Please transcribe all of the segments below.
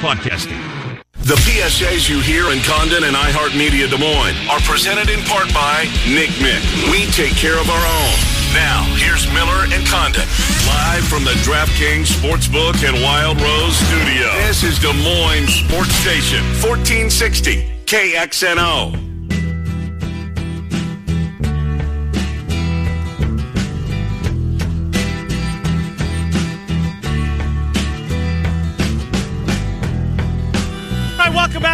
Podcasting. The PSAs you hear in Condon and iHeartMedia Des Moines are presented in part by Nick Mick. We take care of our own. Now, here's Miller and Condon, live from the DraftKings Sportsbook and Wild Rose studio. This is Des Moines Sports Station, 1460 KXNO.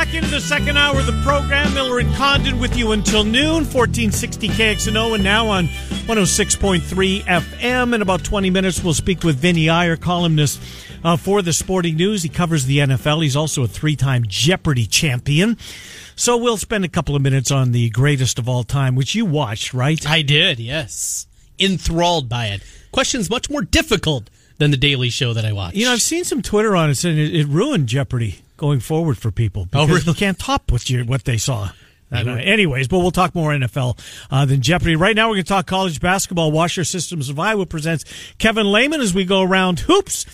Back into the second hour of the program. Miller and Condon with you until noon, 1460 KXNO, and now on 106.3 FM. In about 20 minutes, we'll speak with Vinny Iyer, columnist uh, for the Sporting News. He covers the NFL. He's also a three time Jeopardy champion. So we'll spend a couple of minutes on the greatest of all time, which you watched, right? I did, yes. Enthralled by it. Questions much more difficult than the Daily Show that I watched. You know, I've seen some Twitter on it saying it, it ruined Jeopardy going forward for people. Oh, really? You can't top what you what they saw. Uh, anyways, but we'll talk more NFL uh, than Jeopardy. Right now, we're going to talk college basketball. Washer Systems of Iowa presents Kevin Lehman as we go around hoops.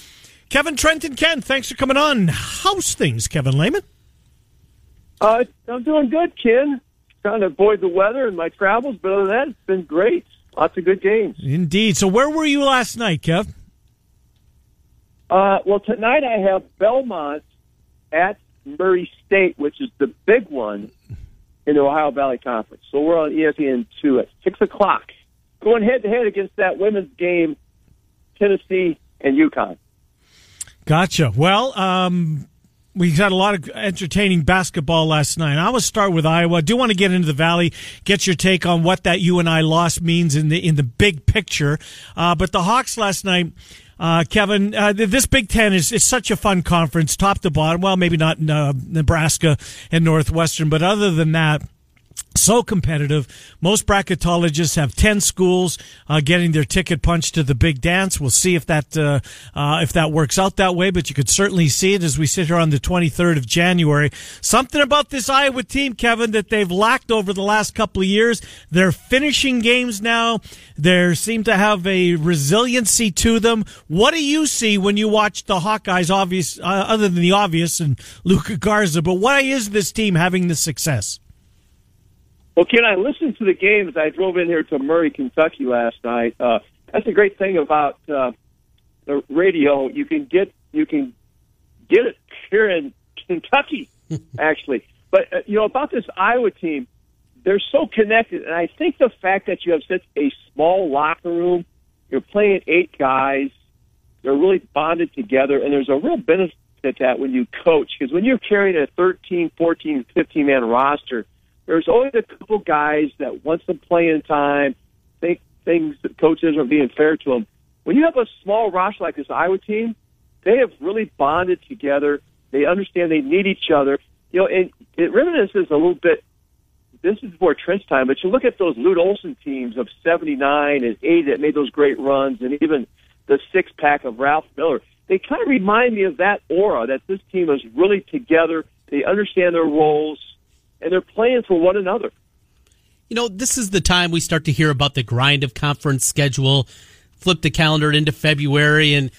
Kevin Trenton Ken, thanks for coming on. How's things, Kevin Lehman? Uh, I'm doing good, Ken. Trying to avoid the weather and my travels, but other than that, it's been great. Lots of good games. Indeed. So, where were you last night, Kev? Uh, well, tonight I have Belmont at Murray State, which is the big one in the Ohio Valley Conference. So we're on ESPN two at six o'clock, going head to head against that women's game, Tennessee and UConn. Gotcha. Well, um, we had a lot of entertaining basketball last night. I will start with Iowa. I do want to get into the Valley, get your take on what that UNI loss means in the in the big picture. Uh, but the Hawks last night uh, Kevin, uh, this Big Ten is, is such a fun conference, top to bottom. Well, maybe not uh, Nebraska and Northwestern, but other than that, so competitive. Most bracketologists have ten schools uh, getting their ticket punched to the big dance. We'll see if that uh, uh, if that works out that way, but you could certainly see it as we sit here on the 23rd of January. Something about this Iowa team, Kevin, that they've lacked over the last couple of years. They're finishing games now. They seem to have a resiliency to them. What do you see when you watch the Hawkeyes? Obvious, uh, other than the obvious and Luka Garza, but why is this team having the success? Well, Ken, I listened to the game as I drove in here to Murray, Kentucky last night. Uh, that's a great thing about uh, the radio. You can get you can get it here in Kentucky, actually. But uh, you know about this Iowa team, they're so connected, and I think the fact that you have such a small locker room, you're playing eight guys, they're really bonded together, and there's a real benefit to that when you coach because when you're carrying a 13, 14, 15 man roster there's always a couple guys that want some playing time, think things that coaches are being fair to them. When you have a small roster like this Iowa team, they have really bonded together. They understand they need each other. You know, and it reminisces a little bit. This is before Trent's time, but you look at those Lute Olson teams of '79 and '80 that made those great runs, and even the six pack of Ralph Miller. They kind of remind me of that aura that this team is really together. They understand their roles and they're playing for one another. You know, this is the time we start to hear about the grind of conference schedule. Flip the calendar into February, and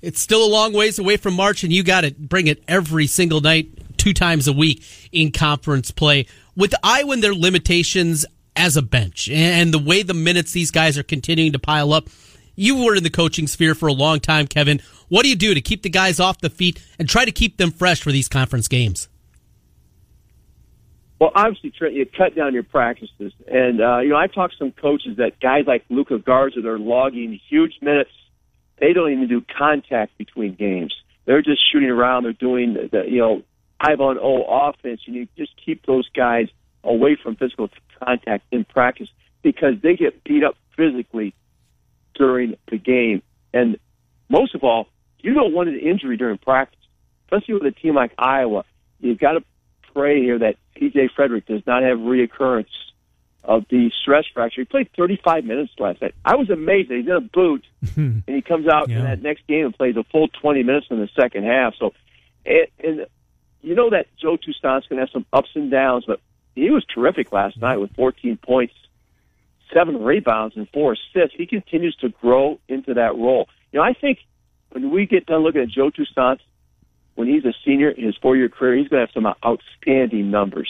it's still a long ways away from March, and you got to bring it every single night, two times a week in conference play. With Iowa and their limitations as a bench, and the way the minutes these guys are continuing to pile up, you were in the coaching sphere for a long time, Kevin. What do you do to keep the guys off the feet and try to keep them fresh for these conference games? Well, obviously, Trent, you cut down your practices, and uh, you know I've talked to some coaches that guys like Luka Garza, they're logging huge minutes. They don't even do contact between games. They're just shooting around. They're doing the, the you know five on O offense, and you just keep those guys away from physical contact in practice because they get beat up physically during the game. And most of all, you don't want an injury during practice. especially with a team like Iowa. You've got to pray here that CJ Fredrick does not have reoccurrence of the stress fracture. He played 35 minutes last night. I was amazed that he's in a boot and he comes out Yeah. in that next game and plays a full 20 minutes in the second half. So, and, and you know that Joe Toussaint's going to have some ups and downs, but he was terrific last night with 14 points, seven rebounds, and four assists. He continues to grow into that role. You know, I think when we get done looking at Joe Toussaint, when he's a senior in his four-year career, he's going to have some outstanding numbers.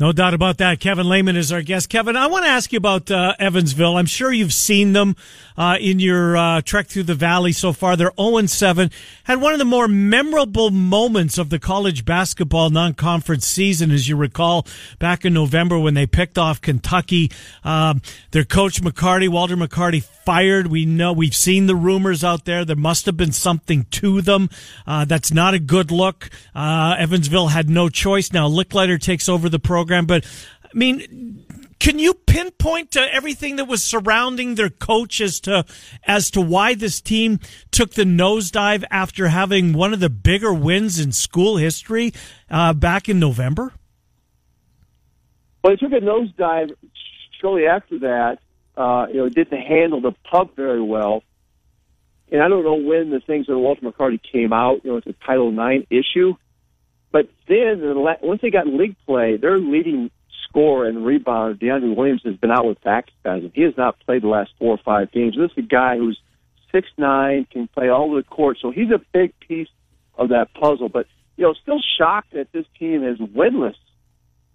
No doubt about that. Kevin Lehman is our guest. Kevin, I want to ask you about uh, Evansville. I'm sure you've seen them uh, in your uh, trek through the valley so far. They're 0 7. Had one of the more memorable moments of the college basketball non-conference season, as you recall, back in November when they picked off Kentucky. Um, their coach McCarty, Walter McCarty, fired. We know we've seen the rumors out there. There must have been something to them. Uh, that's not a good look. Uh, Evansville had no choice. Now Lickliter takes over the program, but I mean, can you pinpoint to everything that was surrounding their coach as to as to why this team took the nosedive after having one of the bigger wins in school history uh, back in November? Well, he took a nosedive shortly after that. Uh, you know, didn't handle the pub very well. And I don't know when the things with Walter McCarty came out. You know, it's a Title IX issue. But then, once they got league play, their leading scorer and rebounder, DeAndre Williams, has been out with back spasms. He has not played the last four or five games. This is a guy who's six nine, can play all the court. So he's a big piece of that puzzle. But you know, still shocked that this team is winless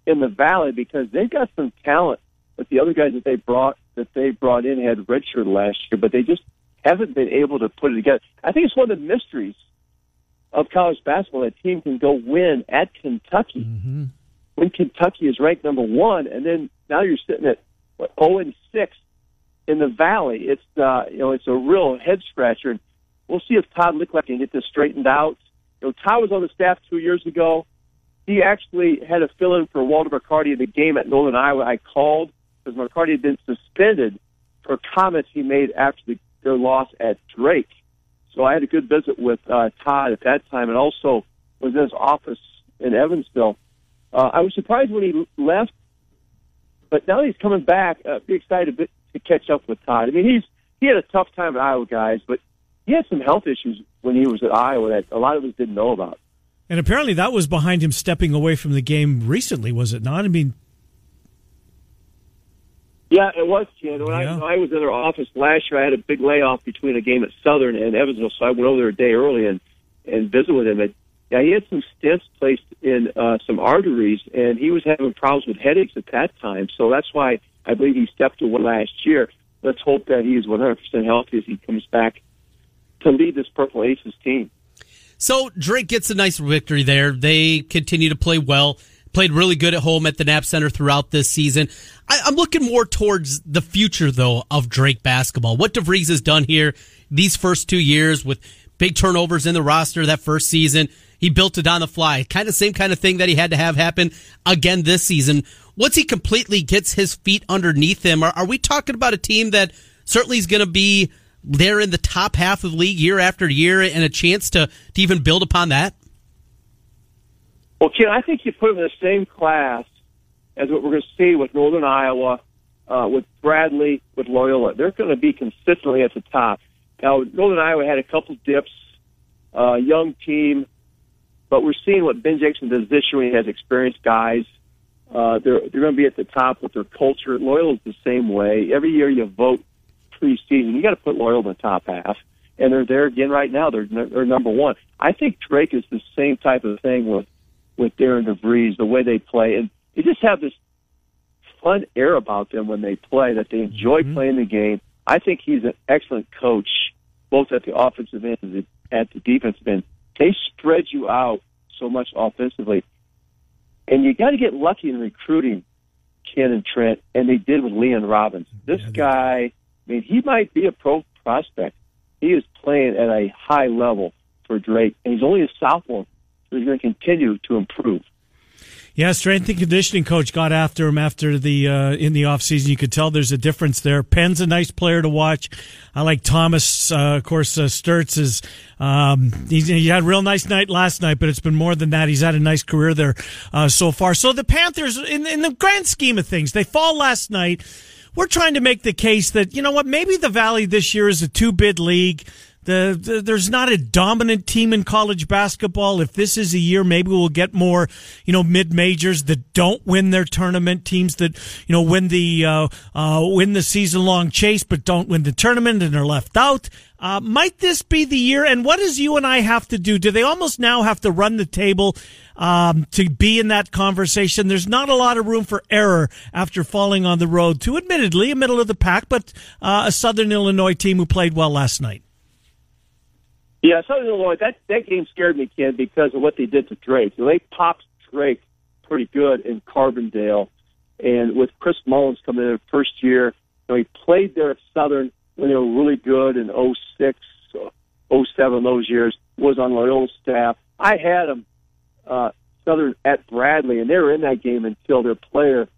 in the Valley because they've got some talent. But the other guys that they brought that they brought in had redshirt last year, but they just haven't been able to put it together. I think it's one of the mysteries of college basketball. That a team can go win at Kentucky when Kentucky is ranked number one, and then now you're sitting at what, 0 and six in the Valley. It's uh, you know it's a real head scratcher, and we'll see if Todd Lickliter can get this straightened out. You know, Todd was on the staff two years ago. He actually had a fill-in for Walter McCarty in the game at Northern Iowa. I called because McCarty had been suspended for comments he made after the, their loss at Drake. So I had a good visit with uh, Todd at that time, and also was in his office in Evansville. Uh, I was surprised when he left, but now that he's coming back, uh, be excited a bit to catch up with Todd. I mean, he's he had a tough time at Iowa, guys, but he had some health issues when he was at Iowa that a lot of us didn't know about. And apparently that was behind him stepping away from the game recently, was it not? I mean, Yeah, it was, Ken. When, Yeah. I, I was in their office last year, I had a big layoff between a game at Southern and Evansville, so I went over there a day early and and visited with him. And yeah, he had some stents placed in uh, some arteries, and he was having problems with headaches at that time. So that's why I believe he stepped away last year. Let's hope that he is 100% healthy as he comes back to lead this Purple Aces team. So Drake gets a nice victory there. They continue to play well. Played really good at home at the Knapp Center throughout this season. I, I'm looking more towards the future, though, of Drake basketball. What DeVries has done here these first two years with big turnovers in the roster that first season. He built it on the fly. Kind of same kind of thing that he had to have happen again this season. Once he completely gets his feet underneath him, are, are we talking about a team that certainly is going to be there in the top half of the league year after year and a chance to, to even build upon that? Well, Ken, I think you put them in the same class as what we're going to see with Northern Iowa, uh, with Bradley, with Loyola. They're going to be consistently at the top. Now, Northern Iowa had a couple dips, uh, young team, but we're seeing what Ben Jacobson does this year he has experienced guys. Uh, they're they're going to be at the top with their culture. Loyola's the same way. Every year you vote preseason, you got to put Loyola in the top half, and they're there again right now. They're they're number one. I think Drake is the same type of thing with with Darian DeVries, the way they play, and they just have this fun air about them when they play. That they enjoy mm-hmm. playing the game. I think he's an excellent coach, both at the offensive end and at the defensive end. They spread you out so much offensively, and you got to get lucky in recruiting Ken and Trent, and they did with Liam Robbins. This guy, I mean, he might be a pro prospect. He is playing at a high level for Drake, and he's only a sophomore, he's going to continue to improve. Yeah, strength and conditioning coach got after him after the uh, in the offseason. You could tell there's a difference there. Penn's a nice player to watch. I like Thomas. Uh, of course, uh, Sturts is um, he had a real nice night last night, but it's been more than that. He's had a nice career there uh, so far. So the Panthers, in, in the grand scheme of things, they fall last night. We're trying to make the case that you know what, maybe the Valley this year is a two bid league. The, the, there's not a dominant team in college basketball. If this is a year, maybe we'll get more, you know, mid majors that don't win their tournament, teams that you know win the uh, uh, win the season long chase but don't win the tournament and are left out. Uh, might this be the year? And what does you and I have to do? Do they almost now have to run the table um, to be in that conversation? There's not a lot of room for error after falling on the road to, admittedly, a middle of the pack, but uh, a Southern Illinois team who played well last night. Yeah, Southern Illinois. That that game scared me, Ken, because of what they did to Drake. they popped Drake pretty good in Carbondale, and with Chris Mullins coming in first year, you know, he played there at Southern when they were really good in 06, 07, those years. Was on Loyola's staff. I had him uh, Southern at Bradley, and they were in that game until their player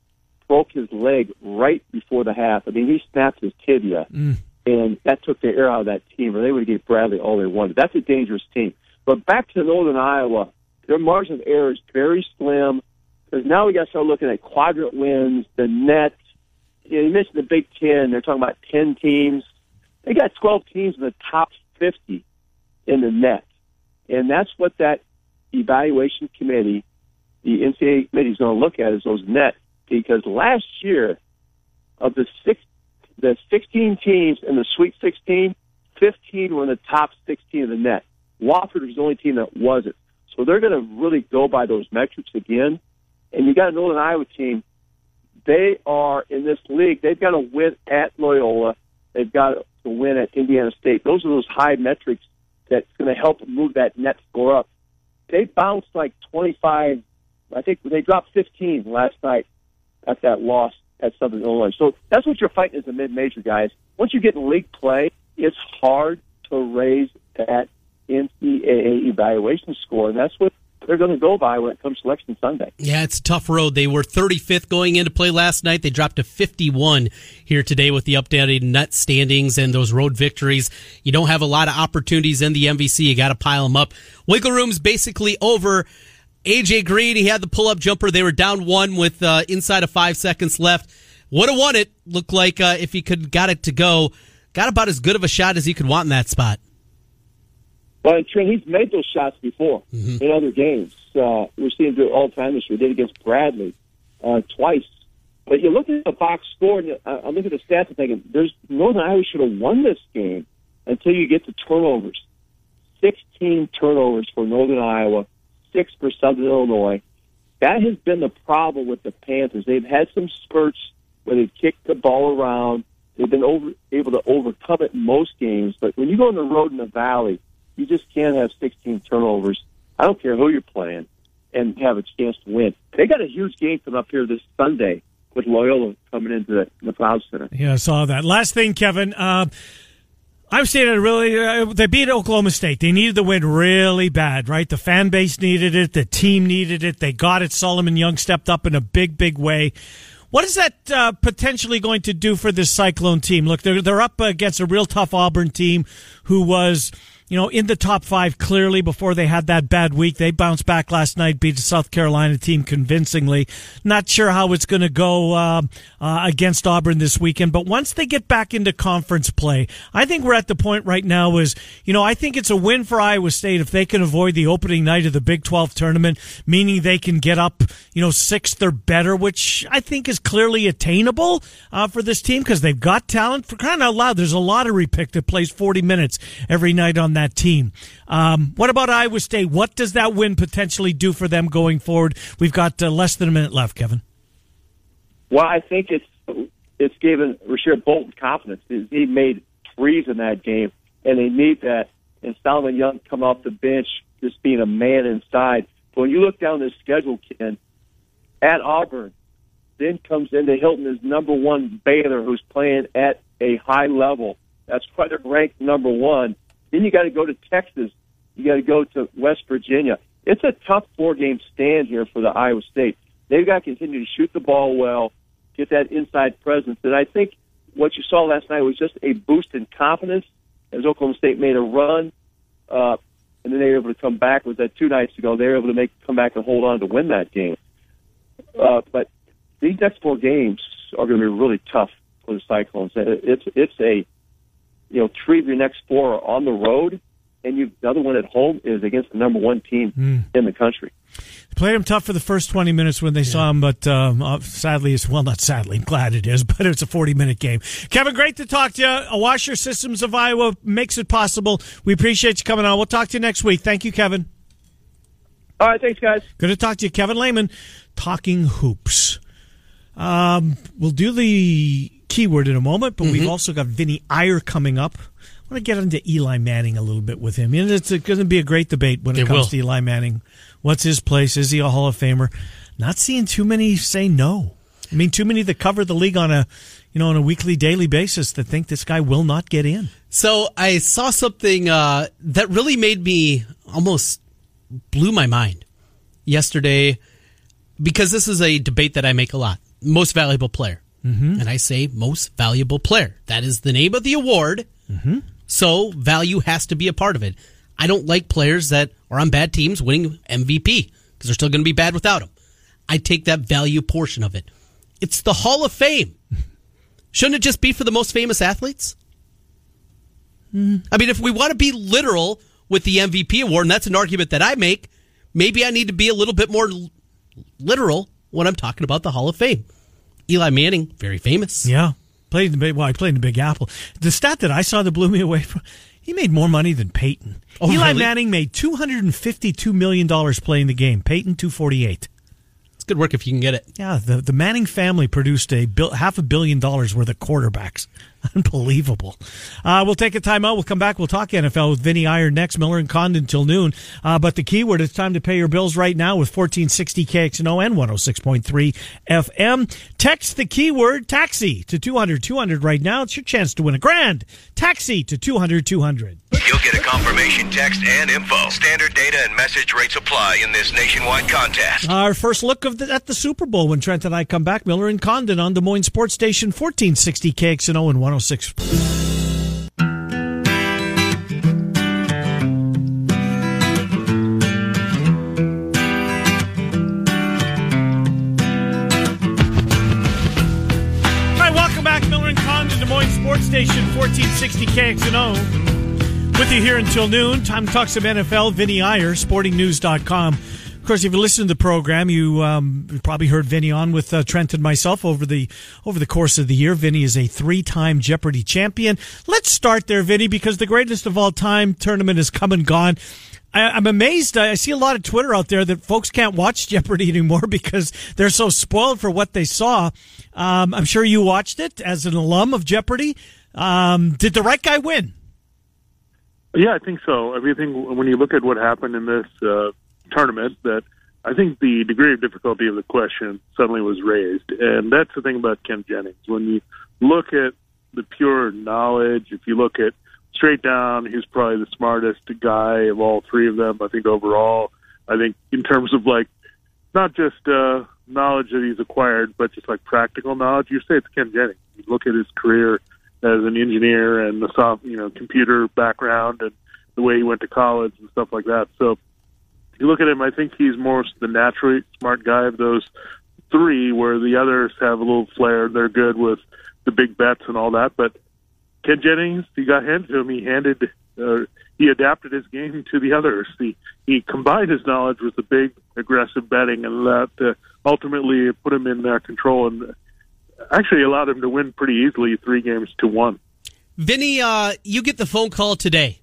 broke his leg right before the half. I mean, he snapped his tibia. Mm and that took the air out of that team, or they would have Bradley all they wanted. That's a dangerous team. But back to Northern Iowa, their margin of error is very slim because now we got to start looking at quadrant wins, the net. You, know, you mentioned the Big Ten; they're talking about ten teams. They got twelve teams in the top fifty in the net, and that's what that evaluation committee, the NCAA committee, is going to look at is those net because last year of the six the 16 teams in the Sweet 16, 15 were in the top 16 of the net. Wofford was the only team that wasn't. So they're going to really go by those metrics again. And you got a Northern Iowa team. They are in this league. They've got to win at Loyola. They've got to win at Indiana State. Those are those high metrics that's going to help move that net score up. They bounced like 25. I think they dropped 15 last night at that loss at Southern Illinois. So that's what you're fighting as a mid-major, guys. Once you get in league play, it's hard to raise that NCAA evaluation score, and that's what they're going to go by when it comes to Selection Sunday. Yeah, it's a tough road. They were 35th going into play last night. They dropped to 51 here today with the updated net standings and those road victories. You don't have a lot of opportunities in the MVC. You got to pile them up. Wiggle room's basically over. AJ Green, he had the pull up jumper. They were down one with uh, inside of five seconds left. Would have won it. Looked like uh, if he could got it to go, got about as good of a shot as he could want in that spot. Well, Trent, he's made those shots before mm-hmm. in other games. Uh, we're seeing him do it all the time this year. He did against Bradley uh, twice. But you look at the box score, and uh, I look at the stats and thinking, there's Northern Iowa should have won this game until you get to turnovers. 16 turnovers for Northern Iowa six for Southern Illinois. That has been the problem with the Panthers. They've had some spurts where they've kicked the ball around. They've been over, able to overcome it in most games. But when you go on the road in the Valley, you just can't have 16 turnovers. I don't care who you're playing and have a chance to win. They got a huge game coming up here this Sunday with Loyola coming into the, the McLeod Center. Yeah, I saw that. Last thing, Kevin. Uh, Seen it really. Uh, they beat Oklahoma State. They needed the win really bad, right? The fan base needed it. The team needed it. They got it. Solomon Young stepped up in a big, big way. What is that uh, potentially going to do for this Cyclone team? Look, they're they're up against a real tough Auburn team who was you know, in the top five clearly before they had that bad week. They bounced back last night, beat the South Carolina team convincingly. Not sure how it's going to go uh, uh, against Auburn this weekend, but once they get back into conference play, I think we're at the point right now is, you know, I think it's a win for Iowa State if they can avoid the opening night of the Big 12 tournament, meaning they can get up, you know, sixth or better, which I think is clearly attainable uh, for this team because they've got talent. For crying out loud, there's a lottery pick that plays 40 minutes every night on that team. Um, what about Iowa State? What does that win potentially do for them going forward? We've got uh, less than a minute left, Kevin. Well, I think it's it's given Rasir Bolton confidence. He made threes in that game, and they need that. And Solomon Young come off the bench, just being a man inside. But when you look down the schedule, Ken, at Auburn, then comes into Hilton as number one Baylor, who's playing at a high level. That's why they're ranked number one. Then you got to go to Texas. You got to go to West Virginia. It's a tough four game stand here for the Iowa State. they've got to continue to shoot the ball well, get that inside presence. And I think what you saw last night was just a boost in confidence as Oklahoma State made a run, uh, and then they were able to come back. Was that two nights ago? They were able to make come back and hold on to win that game. Uh, but these next four games are going to be really tough for the Cyclones. It's it's a you know three of your next four are on the road, and you the other one at home is against the number one team mm. in the country. Played him tough for the first 20 minutes when they yeah. saw him, but um, uh, sadly, it's well, not sadly, I'm glad it is, but it's a 40 minute game. Kevin, great to talk to you. A Washer Systems of Iowa makes it possible. We appreciate you coming on. We'll talk to you next week. Thank you, Kevin. All right, thanks, guys. Good to talk to you, Kevin Lehman, talking hoops. Um, we'll do the keyword in a moment, but mm-hmm. we've also got Vinny Iyer coming up. I want to get into Eli Manning a little bit with him. And it's going to be a great debate when it, it comes will. to Eli Manning. What's his place? Is he a Hall of Famer? Not seeing too many say no. I mean, too many that cover the league on a, you know, on a weekly, daily basis that think this guy will not get in. So I saw something uh, that really made me almost blew my mind yesterday because this is a debate that I make a lot. Most valuable player. Mm-hmm. And I say most valuable player. That is the name of the award. Mm-hmm. So value has to be a part of it. I don't like players that are on bad teams winning MVP because they're still going to be bad without them. I take that value portion of it. It's the Hall of Fame. Shouldn't it just be for the most famous athletes? Mm. I mean, if we want to be literal with the MVP award, and that's an argument that I make, maybe I need to be a little bit more literal when I'm talking about the Hall of Fame. Eli Manning, very famous. Yeah. Played in the big, well, I played in the Big Apple. The stat that I saw that blew me away from he made more money than Peyton. Oh, Eli really? Manning made two hundred and fifty-two million dollars playing the game. Peyton two forty-eight. It's good work if you can get it. Yeah, the the Manning family produced a half a billion dollars worth of quarterbacks. Unbelievable. Uh, we'll take a timeout. We'll come back. We'll talk NFL with Vinny Iyer next, Miller and Condon until noon. Uh, but the keyword, it's time to pay your bills right now with 1460 KXNO and 106.3 FM. Text the keyword taxi to 200 200 right now. It's your chance to win a grand. Taxi to 200 200. You'll get a confirmation text and info. Standard data and message rates apply in this nationwide contest. Our first look of the, at the Super Bowl when Trent and I come back. Miller and Condon on Des Moines Sports Station 1460 KXNO and 106. Sports Station 1460 KXNO. With you here until noon. Time to talk some NFL. Vinny Iyer, sportingnews.com. Of course, if you listen to the program, you um, probably heard Vinny on with uh, Trent and myself over the over the course of the year. Vinny is a three-time Jeopardy champion. Let's start there, Vinny, because the greatest of all time tournament has come and gone. I, am amazed. I see a lot of Twitter out there that folks can't watch Jeopardy anymore because they're so spoiled for what they saw. Um, I'm sure you watched it as an alum of Jeopardy. Um, did the right guy win? Yeah, I think so. I think when you look at what happened in this uh, tournament, that I think the degree of difficulty of the question suddenly was raised, and that's the thing about Ken Jennings. When you look at the pure knowledge, if you look at straight down, he's probably the smartest guy of all three of them. I think overall, I think in terms of like not just uh, knowledge that he's acquired, but just like practical knowledge. You say it's Ken Jennings. You look at his career as an engineer and the soft, you know, computer background and the way he went to college and stuff like that. So you look at him, I think he's more the naturally smart guy of those three, where the others have a little flair. They're good with the big bets and all that, but Ken Jennings, he got handed to him. He handed, uh, he adapted his game to the others. He he combined his knowledge with the big aggressive betting, and that uh, ultimately put him in their control and actually allowed him to win pretty easily, three games to one. Vinny, uh, you get the phone call today.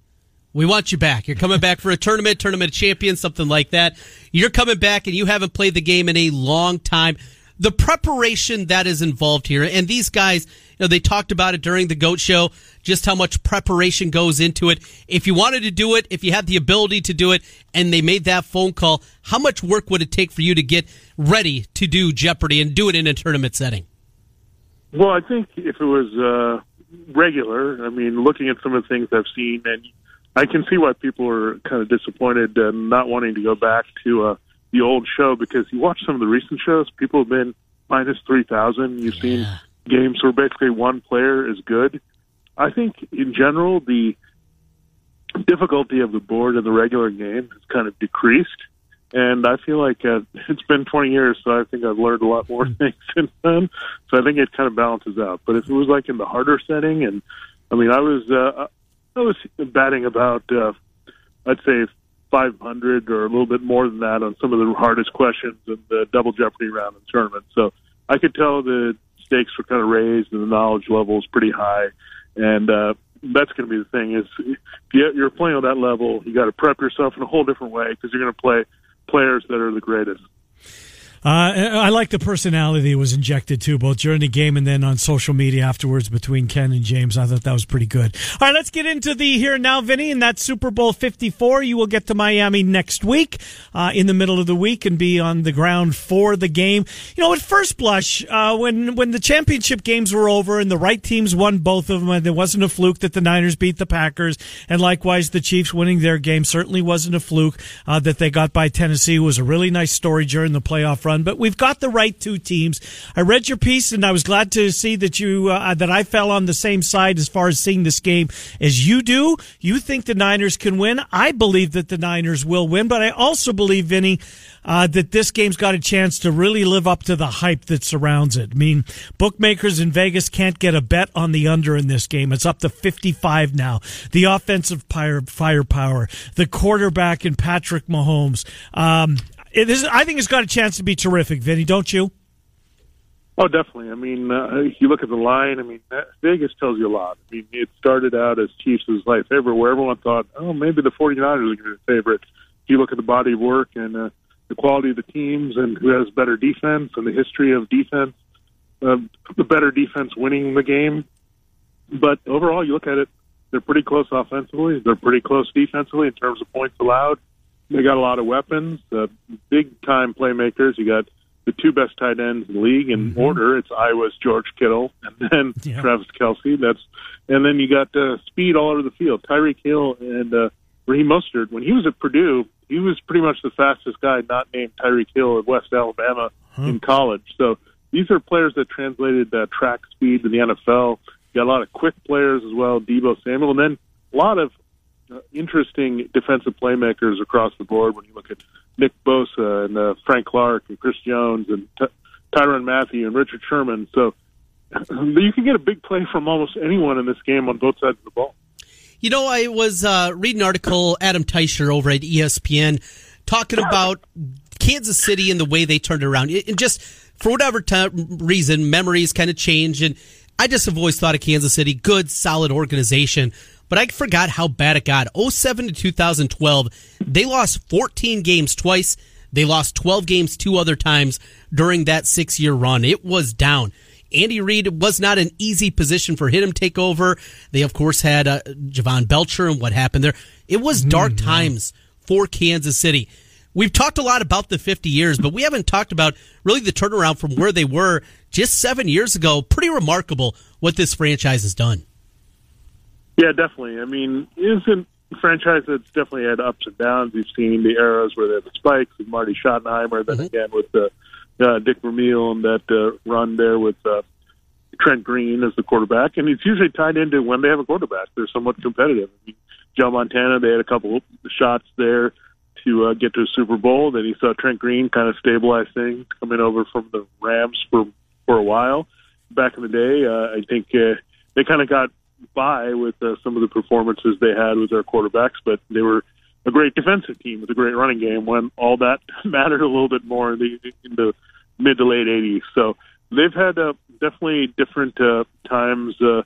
We want you back. You're coming back for a tournament, tournament champion, something like that. You're coming back, and you haven't played the game in a long time the preparation that is involved here. And these guys, you know, they talked about it during the GOAT show, just how much preparation goes into it. If you wanted to do it, if you had the ability to do it, and they made that phone call, how much work would it take for you to get ready to do Jeopardy and do it in a tournament setting? Well, I think if it was uh, regular, I mean, looking at some of the things I've seen, and I can see why people are kind of disappointed and not wanting to go back to a the old show because you watch some of the recent shows, people have been minus three thousand. You've seen games where basically one player is good. I think in general the difficulty of the board in the regular game has kind of decreased. And I feel like uh, it's been 20 years, so I think I've learned a lot more things since then. So I think it kind of balances out. But if it was like in the harder setting, and I mean, I was uh, I was batting about uh, I'd say 500 or a little bit more than that on some of the hardest questions in the double jeopardy round the tournament. So I could tell the stakes were kind of raised and the knowledge level is pretty high. And uh, that's going to be the thing is if you're playing on that level, you got to prep yourself in a whole different way because you're going to play players that are the greatest. Uh, I like the personality that was injected too, both during the game and then on social media afterwards between Ken and James. I thought that was pretty good. All right, let's get into the here and now, Vinny, and that's Super Bowl 54. You will get to Miami next week, uh, in the middle of the week and be on the ground for the game. You know, at first blush, uh, when, when the championship games were over and the right teams won both of them, and there wasn't a fluke that the Niners beat the Packers, and likewise the Chiefs winning their game certainly wasn't a fluke, uh, that they got by Tennessee. It was a really nice story during the playoff run but we've got the right two teams. I read your piece, and I was glad to see that you uh, that I fell on the same side as far as seeing this game as you do. You think the Niners can win. I believe that the Niners will win, but I also believe, Vinny. Uh, that this game's got a chance to really live up to the hype that surrounds it. I mean, bookmakers in Vegas can't get a bet on the under in this game. It's up to 55 now. The offensive firepower, the quarterback in Patrick Mahomes. Um, it is, I think it's got a chance to be terrific, Vinny, don't you? Oh, definitely. I mean, uh, if you look at the line. I mean, Vegas tells you a lot. I mean, it started out as Chiefs' light favorite, where everyone thought, oh, maybe the 49ers are going to be the favorite. If you look at the body of work and uh, the quality of the teams and who has better defense and the history of defense, uh, the better defense winning the game. But overall, you look at it, they're pretty close offensively. They're pretty close defensively in terms of points allowed. They got a lot of weapons, uh, big time playmakers. You got the two best tight ends in the league in mm-hmm. order. It's Iowa's George Kittle and then yeah. Travis Kelce. That's and then you got uh, speed all over the field. Tyreek Hill and uh, Raheem Mostert. When he was at Purdue, he was pretty much the fastest guy not named Tyreek Hill at West Alabama huh. in college. So these are players that translated uh, track speed to the NFL. You got a lot of quick players as well. Deebo Samuel, and then a lot of interesting defensive playmakers across the board. When you look at Nick Bosa and uh, Frank Clark and Chris Jones and T- Tyrann Mathieu and Richard Sherman, so you can get a big play from almost anyone in this game on both sides of the ball. You know, I was uh, reading an article, Adam Teicher over at ESPN, talking about Kansas City and the way they turned around. And just for whatever t- reason, memories kind of change. And I just have always thought of Kansas City, good, solid organization but I forgot how bad it got. 07 to 2012, they lost 14 games twice. They lost 12 games two other times during that six year run. It was down. Andy Reid was not an easy position for him to take over. They, of course, had uh, Jovan Belcher and what happened there. It was mm-hmm. dark mm, times for Kansas City. We've talked a lot about the 50 years, but we haven't talked about really the turnaround from where they were just seven years ago. Pretty remarkable what this franchise has done. Yeah, definitely. I mean, isn't a franchise that's definitely had ups and downs. We've seen the eras where they had the spikes with Marty Schottenheimer, then mm-hmm. again with the uh, Dick Vermeil and that uh, run there with uh, Trent Green as the quarterback, and it's usually tied into when they have a quarterback. They're somewhat competitive. I mean, Joe Montana, they had a couple shots there to uh, get to a Super Bowl. Then you saw Trent Green kind of stabilize things, coming over from the Rams for for a while. Back in the day, uh, I think uh, they kind of got by with uh, some of the performances they had with their quarterbacks, but they were a great defensive team with a great running game when all that mattered a little bit more in the, in the mid to late 80s. So they've had uh, definitely different uh, times uh,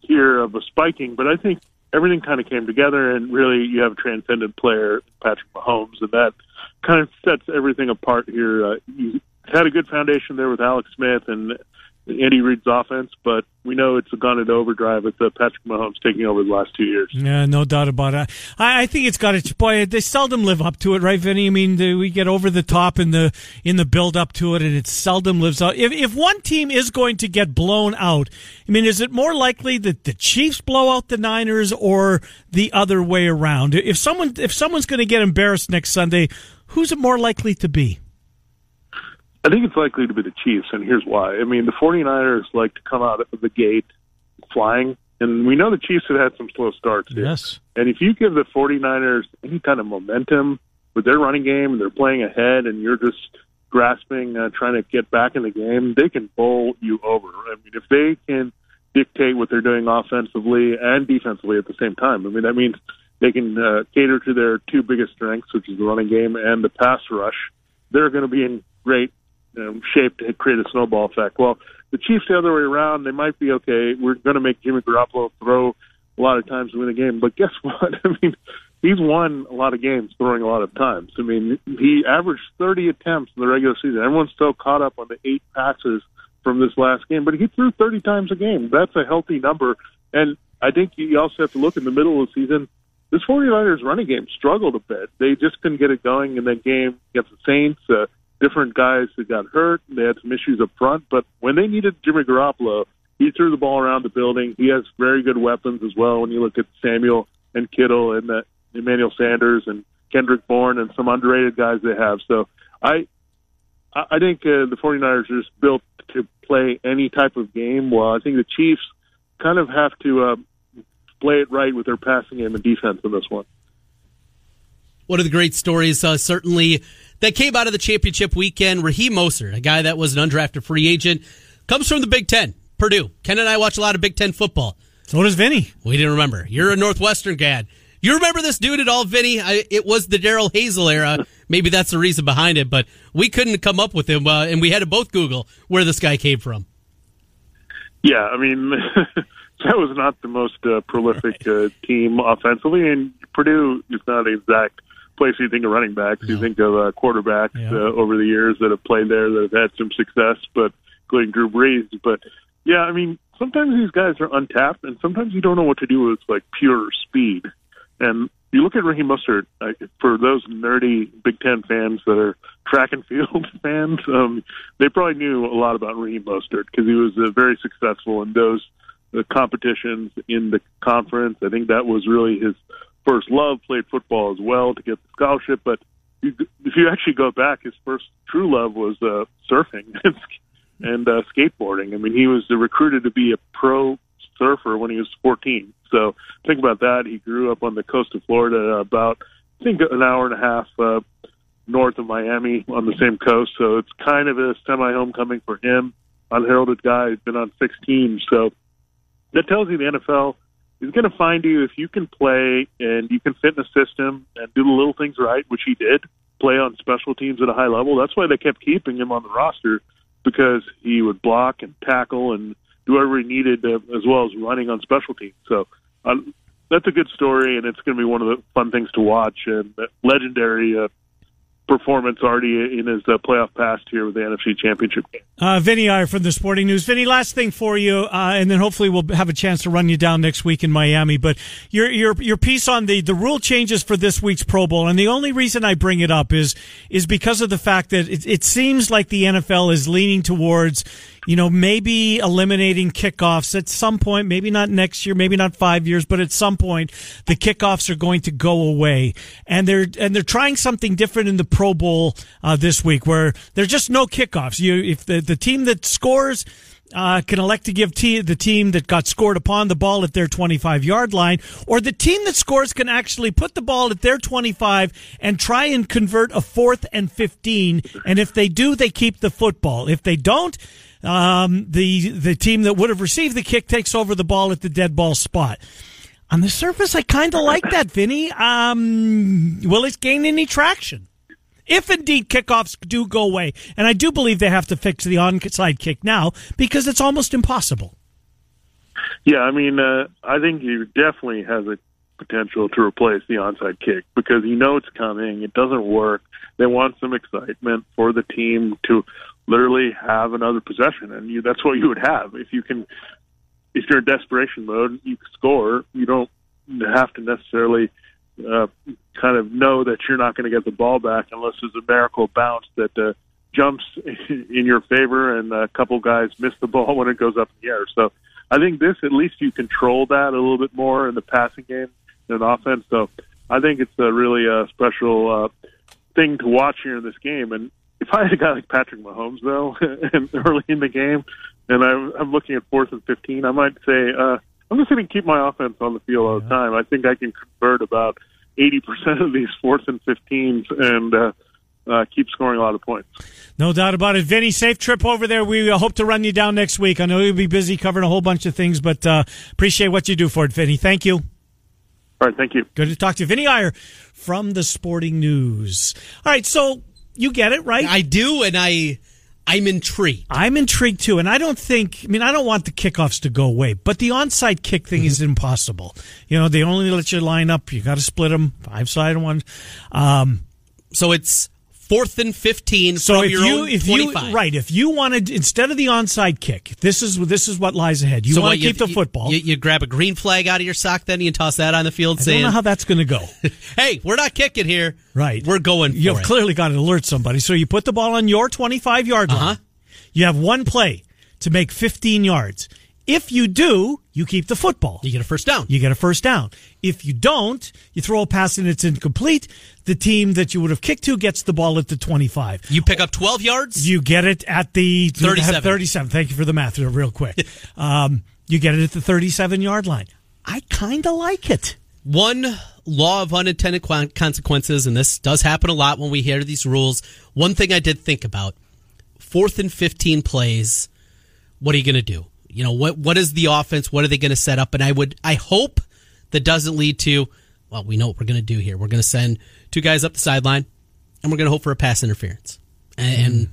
here of a spiking, but I think everything kind of came together, and really you have a transcendent player, Patrick Mahomes, and that kind of sets everything apart here. Uh, you had a good foundation there with Alex Smith and Andy Reid's offense, but we know it's gone into overdrive with uh, Patrick Mahomes taking over the last two years. Yeah, no doubt about it. I, I think it's got its boy. They seldom live up to it, right, Vinny? I mean, we get over the top in the in the build up to it, and it seldom lives up. If if one team is going to get blown out, I mean, is it more likely that the Chiefs blow out the Niners or the other way around? If someone if someone's going to get embarrassed next Sunday Who's it more likely to be? I think it's likely to be the Chiefs, and here's why. I mean, the 49ers like to come out of the gate flying, and we know the Chiefs have had some slow starts. Here. Yes. And if you give the 49ers any kind of momentum with their running game and they're playing ahead and you're just grasping, uh, trying to get back in the game, they can bowl you over. I mean, if they can dictate what they're doing offensively and defensively at the same time, I mean, that means they can uh, cater to their two biggest strengths, which is the running game and the pass rush. They're going to be in great um, shape to create a snowball effect. Well, the Chiefs the other way around, they might be okay. We're going to make Jimmy Garoppolo throw a lot of times to win the game, but guess what? I mean, he's won a lot of games throwing a lot of times. I mean, he averaged 30 attempts in the regular season. Everyone's still caught up on the eight passes from this last game, but he threw 30 times a game. That's a healthy number. And I think you also have to look in the middle of the season. This 49ers running game struggled a bit. They just couldn't get it going in that game against the Saints. Uh, different guys that got hurt. They had some issues up front, but when they needed Jimmy Garoppolo, he threw the ball around the building. He has very good weapons as well. When you look at Samuel and Kittle and the Emmanuel Sanders and Kendrick Bourne and some underrated guys they have. So I I think uh, the 49ers are just built to play any type of game. Well, I think the Chiefs kind of have to uh, play it right with their passing game and defense in this one. One of the great stories, uh, certainly, that came out of the championship weekend. Raheem Mostert, a guy that was an undrafted free agent, comes from the Big Ten, Purdue. Ken and I watch a lot of Big Ten football. So does Vinny. We didn't remember. You're a Northwestern guy. You remember this dude at all, Vinny? I, it was the Daryl Hazel era. Maybe that's the reason behind it, but we couldn't come up with him, uh, and we had to both Google where this guy came from. Yeah, I mean, that was not the most uh, prolific uh, team offensively, and Purdue is not exact place you think of running backs. You think of uh, quarterbacks Yeah. uh, over the years that have played there that have had some success, but including Drew Brees. But yeah, I mean, sometimes these guys are untapped, and sometimes you don't know what to do with like pure speed. And you look at Raheem Mostert uh, for those nerdy Big Ten fans that are track and field fans. Um, they probably knew a lot about Raheem Mostert because he was uh, very successful in those uh, competitions in the conference. I think that was really his first love. Played football as well to get the scholarship, but if you actually go back, his first true love was uh, surfing and uh, skateboarding. I mean, he was recruited to be a pro surfer when he was 14. So think about that. He grew up on the coast of Florida, about I think an hour and a half uh, north of Miami on the same coast. So it's kind of a semi homecoming for him. Unheralded guy who's been on six teams. So that tells you the NFL is going to find you if you can play and you can fit in the system and do the little things right, which he did. Play on special teams at a high level. That's why they kept keeping him on the roster because he would block and tackle and do whatever he needed, uh, as well as running on special teams. So um, that's a good story, and it's going to be one of the fun things to watch. And legendary uh, performance already in his uh, playoff past here with the NFC Championship. Uh, Vinny Iyer from the Sporting News. Vinny, last thing for you, uh, and then hopefully we'll have a chance to run you down next week in Miami. But your your your piece on the the rule changes for this week's Pro Bowl, and the only reason I bring it up is is because of the fact that it, it seems like the NFL is leaning towards you know, maybe eliminating kickoffs at some point, maybe not next year, maybe not five years, but at some point the kickoffs are going to go away. And they're, and they're trying something different in the Pro Bowl, uh, this week where there's just no kickoffs. You, if the, the team that scores, uh, can elect to give t- the team that got scored upon the ball at their 25 yard line, or the team that scores can actually put the ball at their 25 and try and convert a fourth and 15. And if they do, they keep the football. If they don't, um, the the team that would have received the kick takes over the ball at the dead ball spot. On the surface, I kind of like that, Vinny. Um, will it gain any traction? If indeed kickoffs do go away, and I do believe they have to fix the onside kick now because it's almost impossible. Yeah, I mean, uh, I think he definitely has a potential to replace the onside kick because you know it's coming. It doesn't work. They want some excitement for the team to literally have another possession, and you, that's what you would have if you can. If you're in desperation mode, you score. You don't have to necessarily uh, kind of know that you're not going to get the ball back unless there's a miracle bounce that uh, jumps in your favor, and a couple guys miss the ball when it goes up in the air. So I think this at least you control that a little bit more in the passing game than offense. So I think it's a really uh, special uh, thing to watch here in this game. And if I had a guy like Patrick Mahomes though, and early in the game, and I'm, I'm looking at fourth and fifteen, I might say uh, I'm just going to keep my offense on the field all the time. I think I can convert about eighty percent of these fourth and fifteens and. Uh, uh, keep scoring a lot of points. No doubt about it. Vinny, safe trip over there. We uh, hope to run you down next week. I know you'll be busy covering a whole bunch of things, but uh, appreciate what you do for it, Vinny. Thank you. All right, thank you. Good to talk to you. Vinny Iyer from the Sporting News. All right, so you get it, right? I do, and I. I'm intrigued. I'm intrigued too, and I don't think. I mean, I don't want the kickoffs to go away, but the onside kick thing is impossible. You know, they only let you line up. You got to split them five side ones. Um, so it's fourth and 15 so from if your you own if 25. you right if you wanted instead of the onside kick this is this is what lies ahead you so want to keep you, the football You, you grab a green flag out of your sock, then you toss that on the field, I don't know how that's going to go "Hey, we're not kicking here. right We're going you've it." clearly got to alert somebody so you put the ball on your 25 yard line Uh-huh. you have one play to make 15 yards if you do you keep the football You get a first down. you get a first down. If you don't, you throw a pass and it's incomplete. The team that you would have kicked to gets the ball at the 25. You pick up 12 yards. You get it at the 37. 37. Thank you for the math, real quick. um, you get it at the 37 yard line. I kind of like it. One law of unintended consequences, and this does happen a lot when we hear these rules. One thing I did think about: fourth and 15 plays. What are you going to do? You know what? What is the offense? What are they going to set up? And I would, I hope that doesn't lead to. Well, we know what we're going to do here. We're going to send two guys up the sideline, and we're going to hope for a pass interference. And, and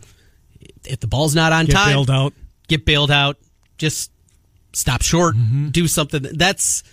if the ball's not on Get time, bailed out. get bailed out. Just stop short. Mm-hmm. Do something. That's.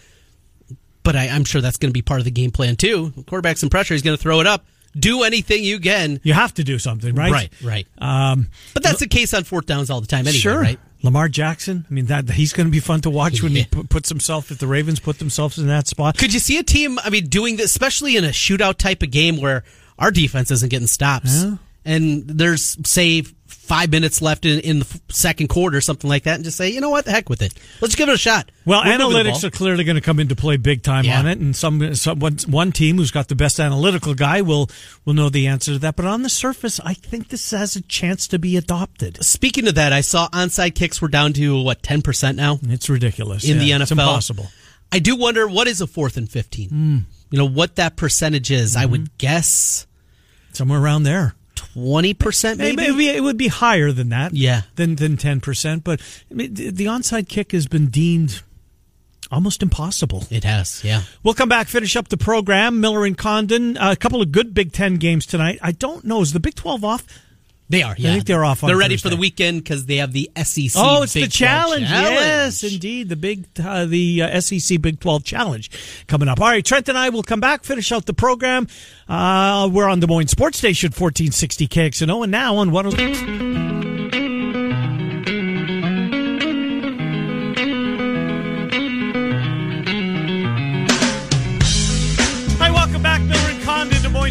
But I, I'm sure that's going to be part of the game plan too. Quarterback's in pressure. He's going to throw it up. Do anything you can. You have to do something, right? Right. Right. Um, But that's the case on fourth downs all the time. Anyway, sure. Right. Lamar Jackson. I mean, that he's going to be fun to watch when Yeah. he pu- puts himself. If the Ravens put themselves in that spot, Could you see a team? I mean, doing this, especially in a shootout type of game where our defense isn't getting stops, Yeah. and there's say five minutes left in, in the second quarter, something like that, and just say, you know what, the heck with it. Let's give it a shot. Well, We're analytics are clearly going to come into play big time Yeah. on it, and some, some one, one team who's got the best analytical guy will will know the answer to that. But on the surface, I think this has a chance to be adopted. Speaking of that, I saw onside kicks were down to what ten percent now. It's ridiculous in Yeah, the NFL. It's impossible. I do wonder what is a fourth and fifteen. Hmm. You know what that percentage is. I Mm-hmm. would guess Somewhere around there. Twenty percent, maybe. Maybe it would be higher than that. Yeah. Than than ten percent. But I mean, the the onside kick has been deemed almost impossible. It has, yeah. We'll come back, finish up the program. Miller and Condon, uh, a couple of good Big Ten games tonight. I don't know. Is the Big Twelve off? They are. Yeah, think they're off on They're ready for the weekend because they have the SEC. Oh, it's the Big 12 challenge. Challenge. Yes, indeed, the big uh, the uh, SEC Big Twelve Challenge coming up. All right, Trent and I will come back, finish out the program. Uh, we're on Des Moines Sports Station, fourteen sixty KXNO, and now on one.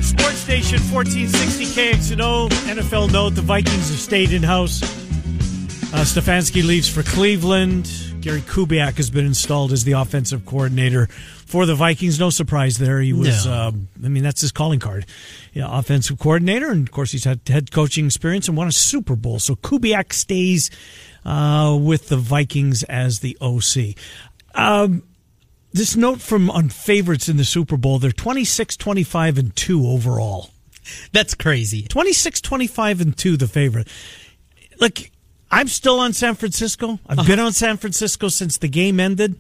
Sports Station, 1460 KXNO. NFL note, the Vikings have stayed in-house. Uh, Stefanski leaves for Cleveland. Gary Kubiak has been installed as the offensive coordinator for the Vikings. No surprise there. He was, No. um, I mean, that's his calling card. Yeah, offensive coordinator, and of course, he's had head coaching experience and won a Super Bowl. So Kubiak stays uh, with the Vikings as the OC. Um, this note from on favorites in the Super Bowl, they're 26, 25, and 2 overall. That's crazy. 26, 25, and 2, the favorite. Look, I'm still on San Francisco. I've been on San Francisco since the game ended.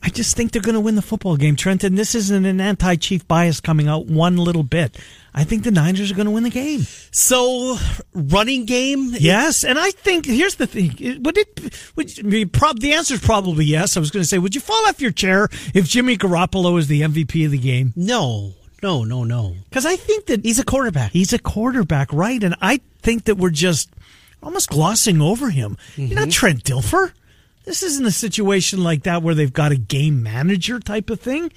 I just think they're going to win the football game, Trenton. This isn't an anti Chief bias coming out one little bit. I think the Niners are going to win the game. So, running game. Yes, and I think here's the thing: would it? Would you, prob, the answer is probably yes. I was going to say, would you fall off your chair if Jimmy Garoppolo is the MVP of the game? No, no, no, no. Because I think that He's a quarterback. he's a quarterback, right? And I think that we're just almost glossing over him. You're not mm-hmm. Trent Dilfer. This isn't a situation like that where they've got a game manager type of thing.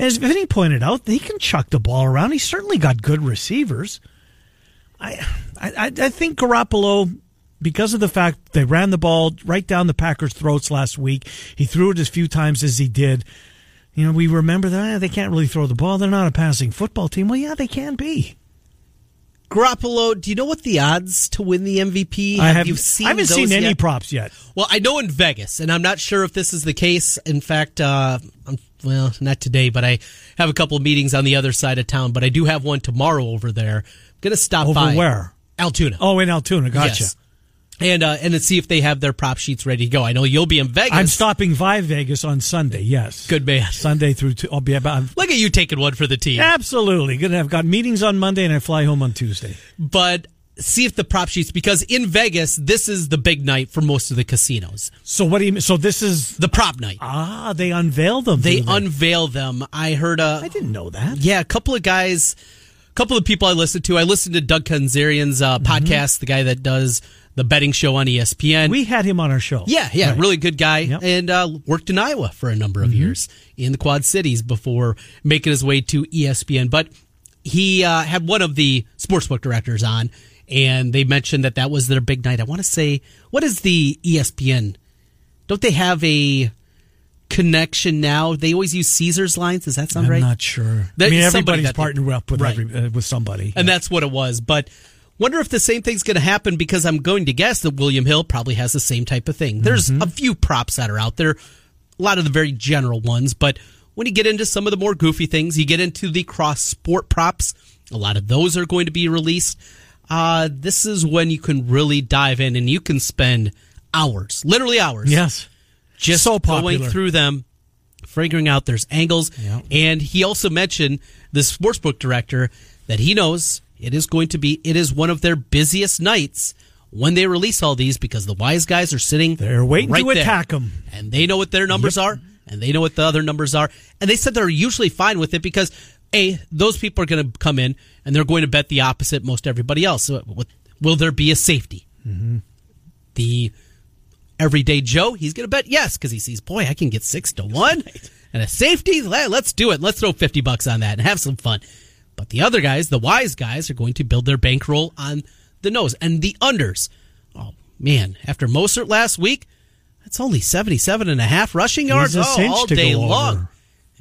As Vinny pointed out, he can chuck the ball around. He's certainly got good receivers. I, I, I think Garoppolo, because of the fact they ran the ball right down the Packers' throats last week, he threw it as few times as he did. You know, we remember that eh, they can't really throw the ball. They're not a passing football team. Well, yeah, they can be. Garoppolo, do you know what the odds to win the MVP? I have you seen I haven't seen any yet? props yet. Well, I know in Vegas, and I'm not sure if this is the case. In fact, uh, I'm, well, not today, but I have a couple of meetings on the other side of town. But I do have one tomorrow over there. I'm gonna stop Over by where? Altoona. Oh, in Altoona. Gotcha. Yes. And uh, and to see if they have their prop sheets ready to go. I know you'll be in Vegas. I'm stopping by Vegas on Sunday. Yes. Good man. Sunday through. I'll be about. Look at you taking one for the team. Absolutely. Gonna have got meetings on Monday and I fly home on Tuesday. But see if the prop sheets because in Vegas this is the big night for most of the casinos. So what do you? Mean? So this is The prop night. ah. They unveil them. They do unveil them. I heard a I didn't know that. Yeah, a couple of guys, a couple of people I listened to. I listened to Doug Kezirian's uh, podcast, the guy that does the betting show on ESPN. We had him on our show. yeah, yeah, Right. really good guy, Yep. and uh, worked in Iowa for a number of years in the Quad Cities before making his way to ESPN. But he uh, had one of the sportsbook directors on, and they mentioned that that was their big night. I want to say, what is the ESPN? Don't they have a connection now? They always use Caesar's lines. Does that sound right? I'm not sure. That- I mean, everybody's partnered up with Right. every, uh, with somebody. and that's what it was. But wonder if the same thing's going to happen because I'm going to guess that William Hill probably has the same type of thing. There's Mm-hmm. a few props that are out there, a lot of the very general ones, but when you get into some of the more goofy things, you get into the cross sport props. A lot of those are going to be released. Uh, this is when you can really dive in and you can spend hours, literally hours, yes. just So going popular. through them, figuring out there's angles. Yeah. And he also mentioned the sportsbook director that he knows it is going to be it is one of their busiest nights when they release all these because the wise guys are sitting They're waiting right to there. attack them. and they know what their numbers Yep. are and they know what the other numbers are and they said they're usually fine with it because a those people are going to come in and they're going to bet the opposite most everybody else so what- will there be a safety Mm-hmm. the everyday joe he's going to bet yes because he sees boy i can get six to one and a safety let's do it let's throw 50 bucks on that and have some fun but the other guys the wise guys are going to build their bankroll on the nose and the unders oh man after Mostert last week that's only 77 and a half rushing yards oh, all day long over.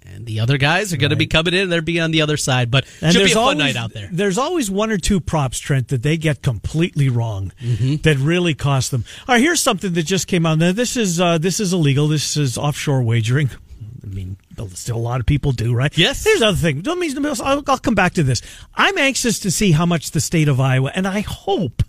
and the other guys are going to be coming in. They're be on the other side, but And should be there's a fun always, night out there. There's always one or two props, Trent, that they get completely wrong Mm-hmm. that really cost them. All right, here's something that just came out. Now, this is uh, this is illegal. This is offshore wagering. I mean, still a lot of people do, right? Yes. Here's the other thing. Let me- I'll, I'll come back to this. I'm anxious to see how much the state of Iowa, and I hope.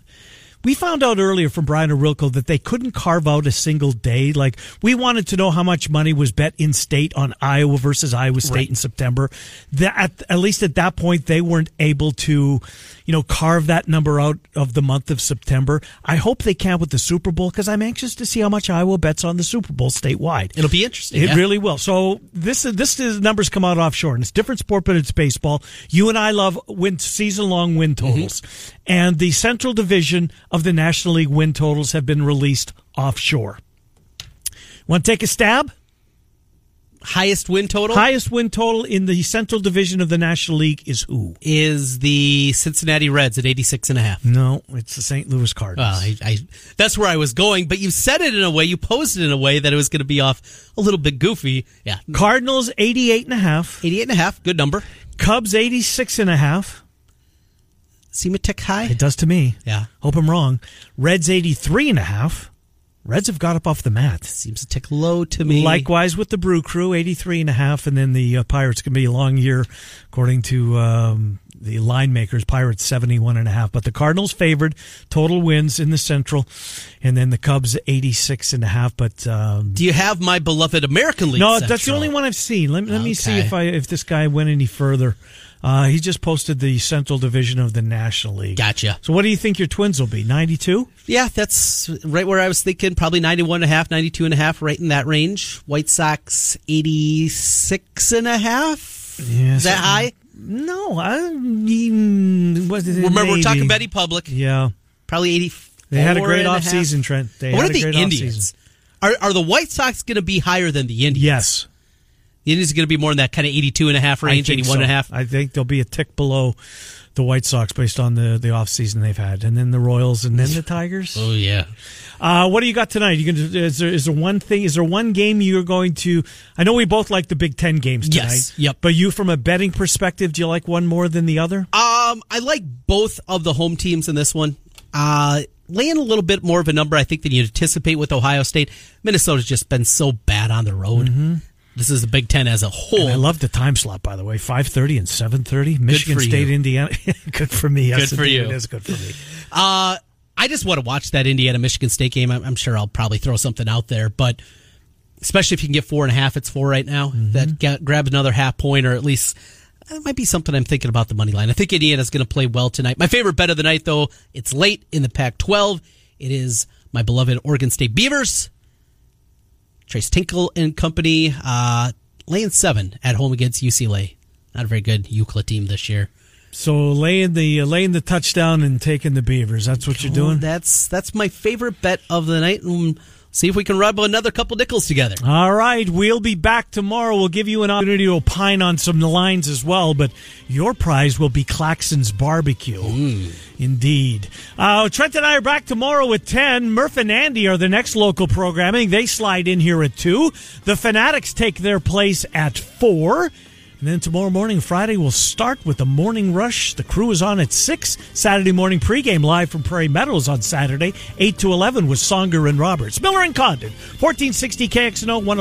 We found out earlier from Brian Ohorilko that they couldn't carve out a single day. Like we wanted to know how much money was bet in state on Iowa versus Iowa State in September. That at, at least at that point they weren't able to, you know, carve that number out of the month of September. I hope they can with the Super Bowl because I'm anxious to see how much Iowa bets on the Super Bowl statewide. It'll be interesting. It yeah. really will. So this is this is numbers come out offshore, and it's different sport, but it's baseball. You and I love win season long win mm-hmm. totals, and the Central Division of the National League win totals have been released offshore. Want to take a stab? highest win total Highest win total in the Central Division of the National League is who? is the Cincinnati Reds at 86 and a half. No, it's the St. Louis Cardinals. Well, I, I, that's where I was going, but you said it in a way, you posed it in a way that it was going to be off a little bit goofy. Yeah. Cardinals 88 and a half. 88 and a half, good number. Cubs 86 and a half. Seem a tick high? It does to me. Yeah. Hope I'm wrong. Reds 83 and a half. Reds have got up off the mat. Seems a tick low to me. Likewise with the Brew Crew, 83 and a half, and then the uh, Pirates can be a long year, according to um, the line makers. Pirates 71 and a half, but the Cardinals favored total wins in the Central, and then the Cubs 86 and a half. But um, Do you have my beloved American League? no, that's the only one I've seen. Let, let me see if I if this guy went any further. Uh, he just posted the Central Division of the National League. Gotcha. So what do you think your Twins will be? 92? Yeah, that's right where I was thinking. Probably 91 and a half, 92 and a half, right in that range. White Sox 86 and a half. Yeah, Is that high? No, I mean, it? Remember, we're talking. Betty Public. Yeah. Probably 80. They had a great offseason, Trent. They what had are a the Indians? Are, are the White Sox going to be higher than the Indians? Yes. Indians are going to be more in that kind of 82 and a half range, I think 81 and a half. I think they'll be a tick below the White Sox based on the the off season they've had, and then the Royals, and then the Tigers. Oh yeah. Uh, what do you got tonight? You can is there is there one thing? Is there one game you're going to? I know we both like the Big Ten games tonight. Yes, yep. But you, from a betting perspective, do you like one more than the other? Um, I like both of the home teams in this one. Uh, laying a little bit more of a number, I think, than you anticipate with Ohio State. Minnesota's just been so bad on the road. Mm-hmm. This is the Big Ten as a whole. And I love the time slot, by the way, five thirty and seven thirty. Michigan State, you. Indiana. good for me. Yes, Good for you. It is good for me. Uh, I just want to watch that Indiana Michigan State game. I'm, I'm sure I'll probably throw something out there, but especially if you can get four and a half, it's four right now. That ga- grabs another half point, or at least that might be something I'm thinking about the money line. I think Indiana's going to play well tonight. My favorite bet of the night, though, it's late in the Pac-12. It is my beloved Oregon State Beavers. Tres Tinkle and company, uh, laying seven at home against UCLA. Not a very good Euclid team this year. So laying the uh, laying the touchdown and taking the Beavers. That's what you're doing. That's that's my favorite bet of the night. And see if we can rub another couple nickels together. All right, we'll be back tomorrow. We'll give you an opportunity to opine on some lines as well, but your prize will be Claxon's Barbecue. Indeed. Uh, Trent and I are back tomorrow at 10. Murph and Andy are the next local programming. They slide in here at 2. The Fanatics take their place at 4. And then tomorrow morning, Friday, we'll start with the morning rush. The crew is on at 6. Saturday morning pregame live from Prairie Meadows on Saturday, 8 to 11 with Songer and Roberts. Miller and Condon, 1460 KXNO 106.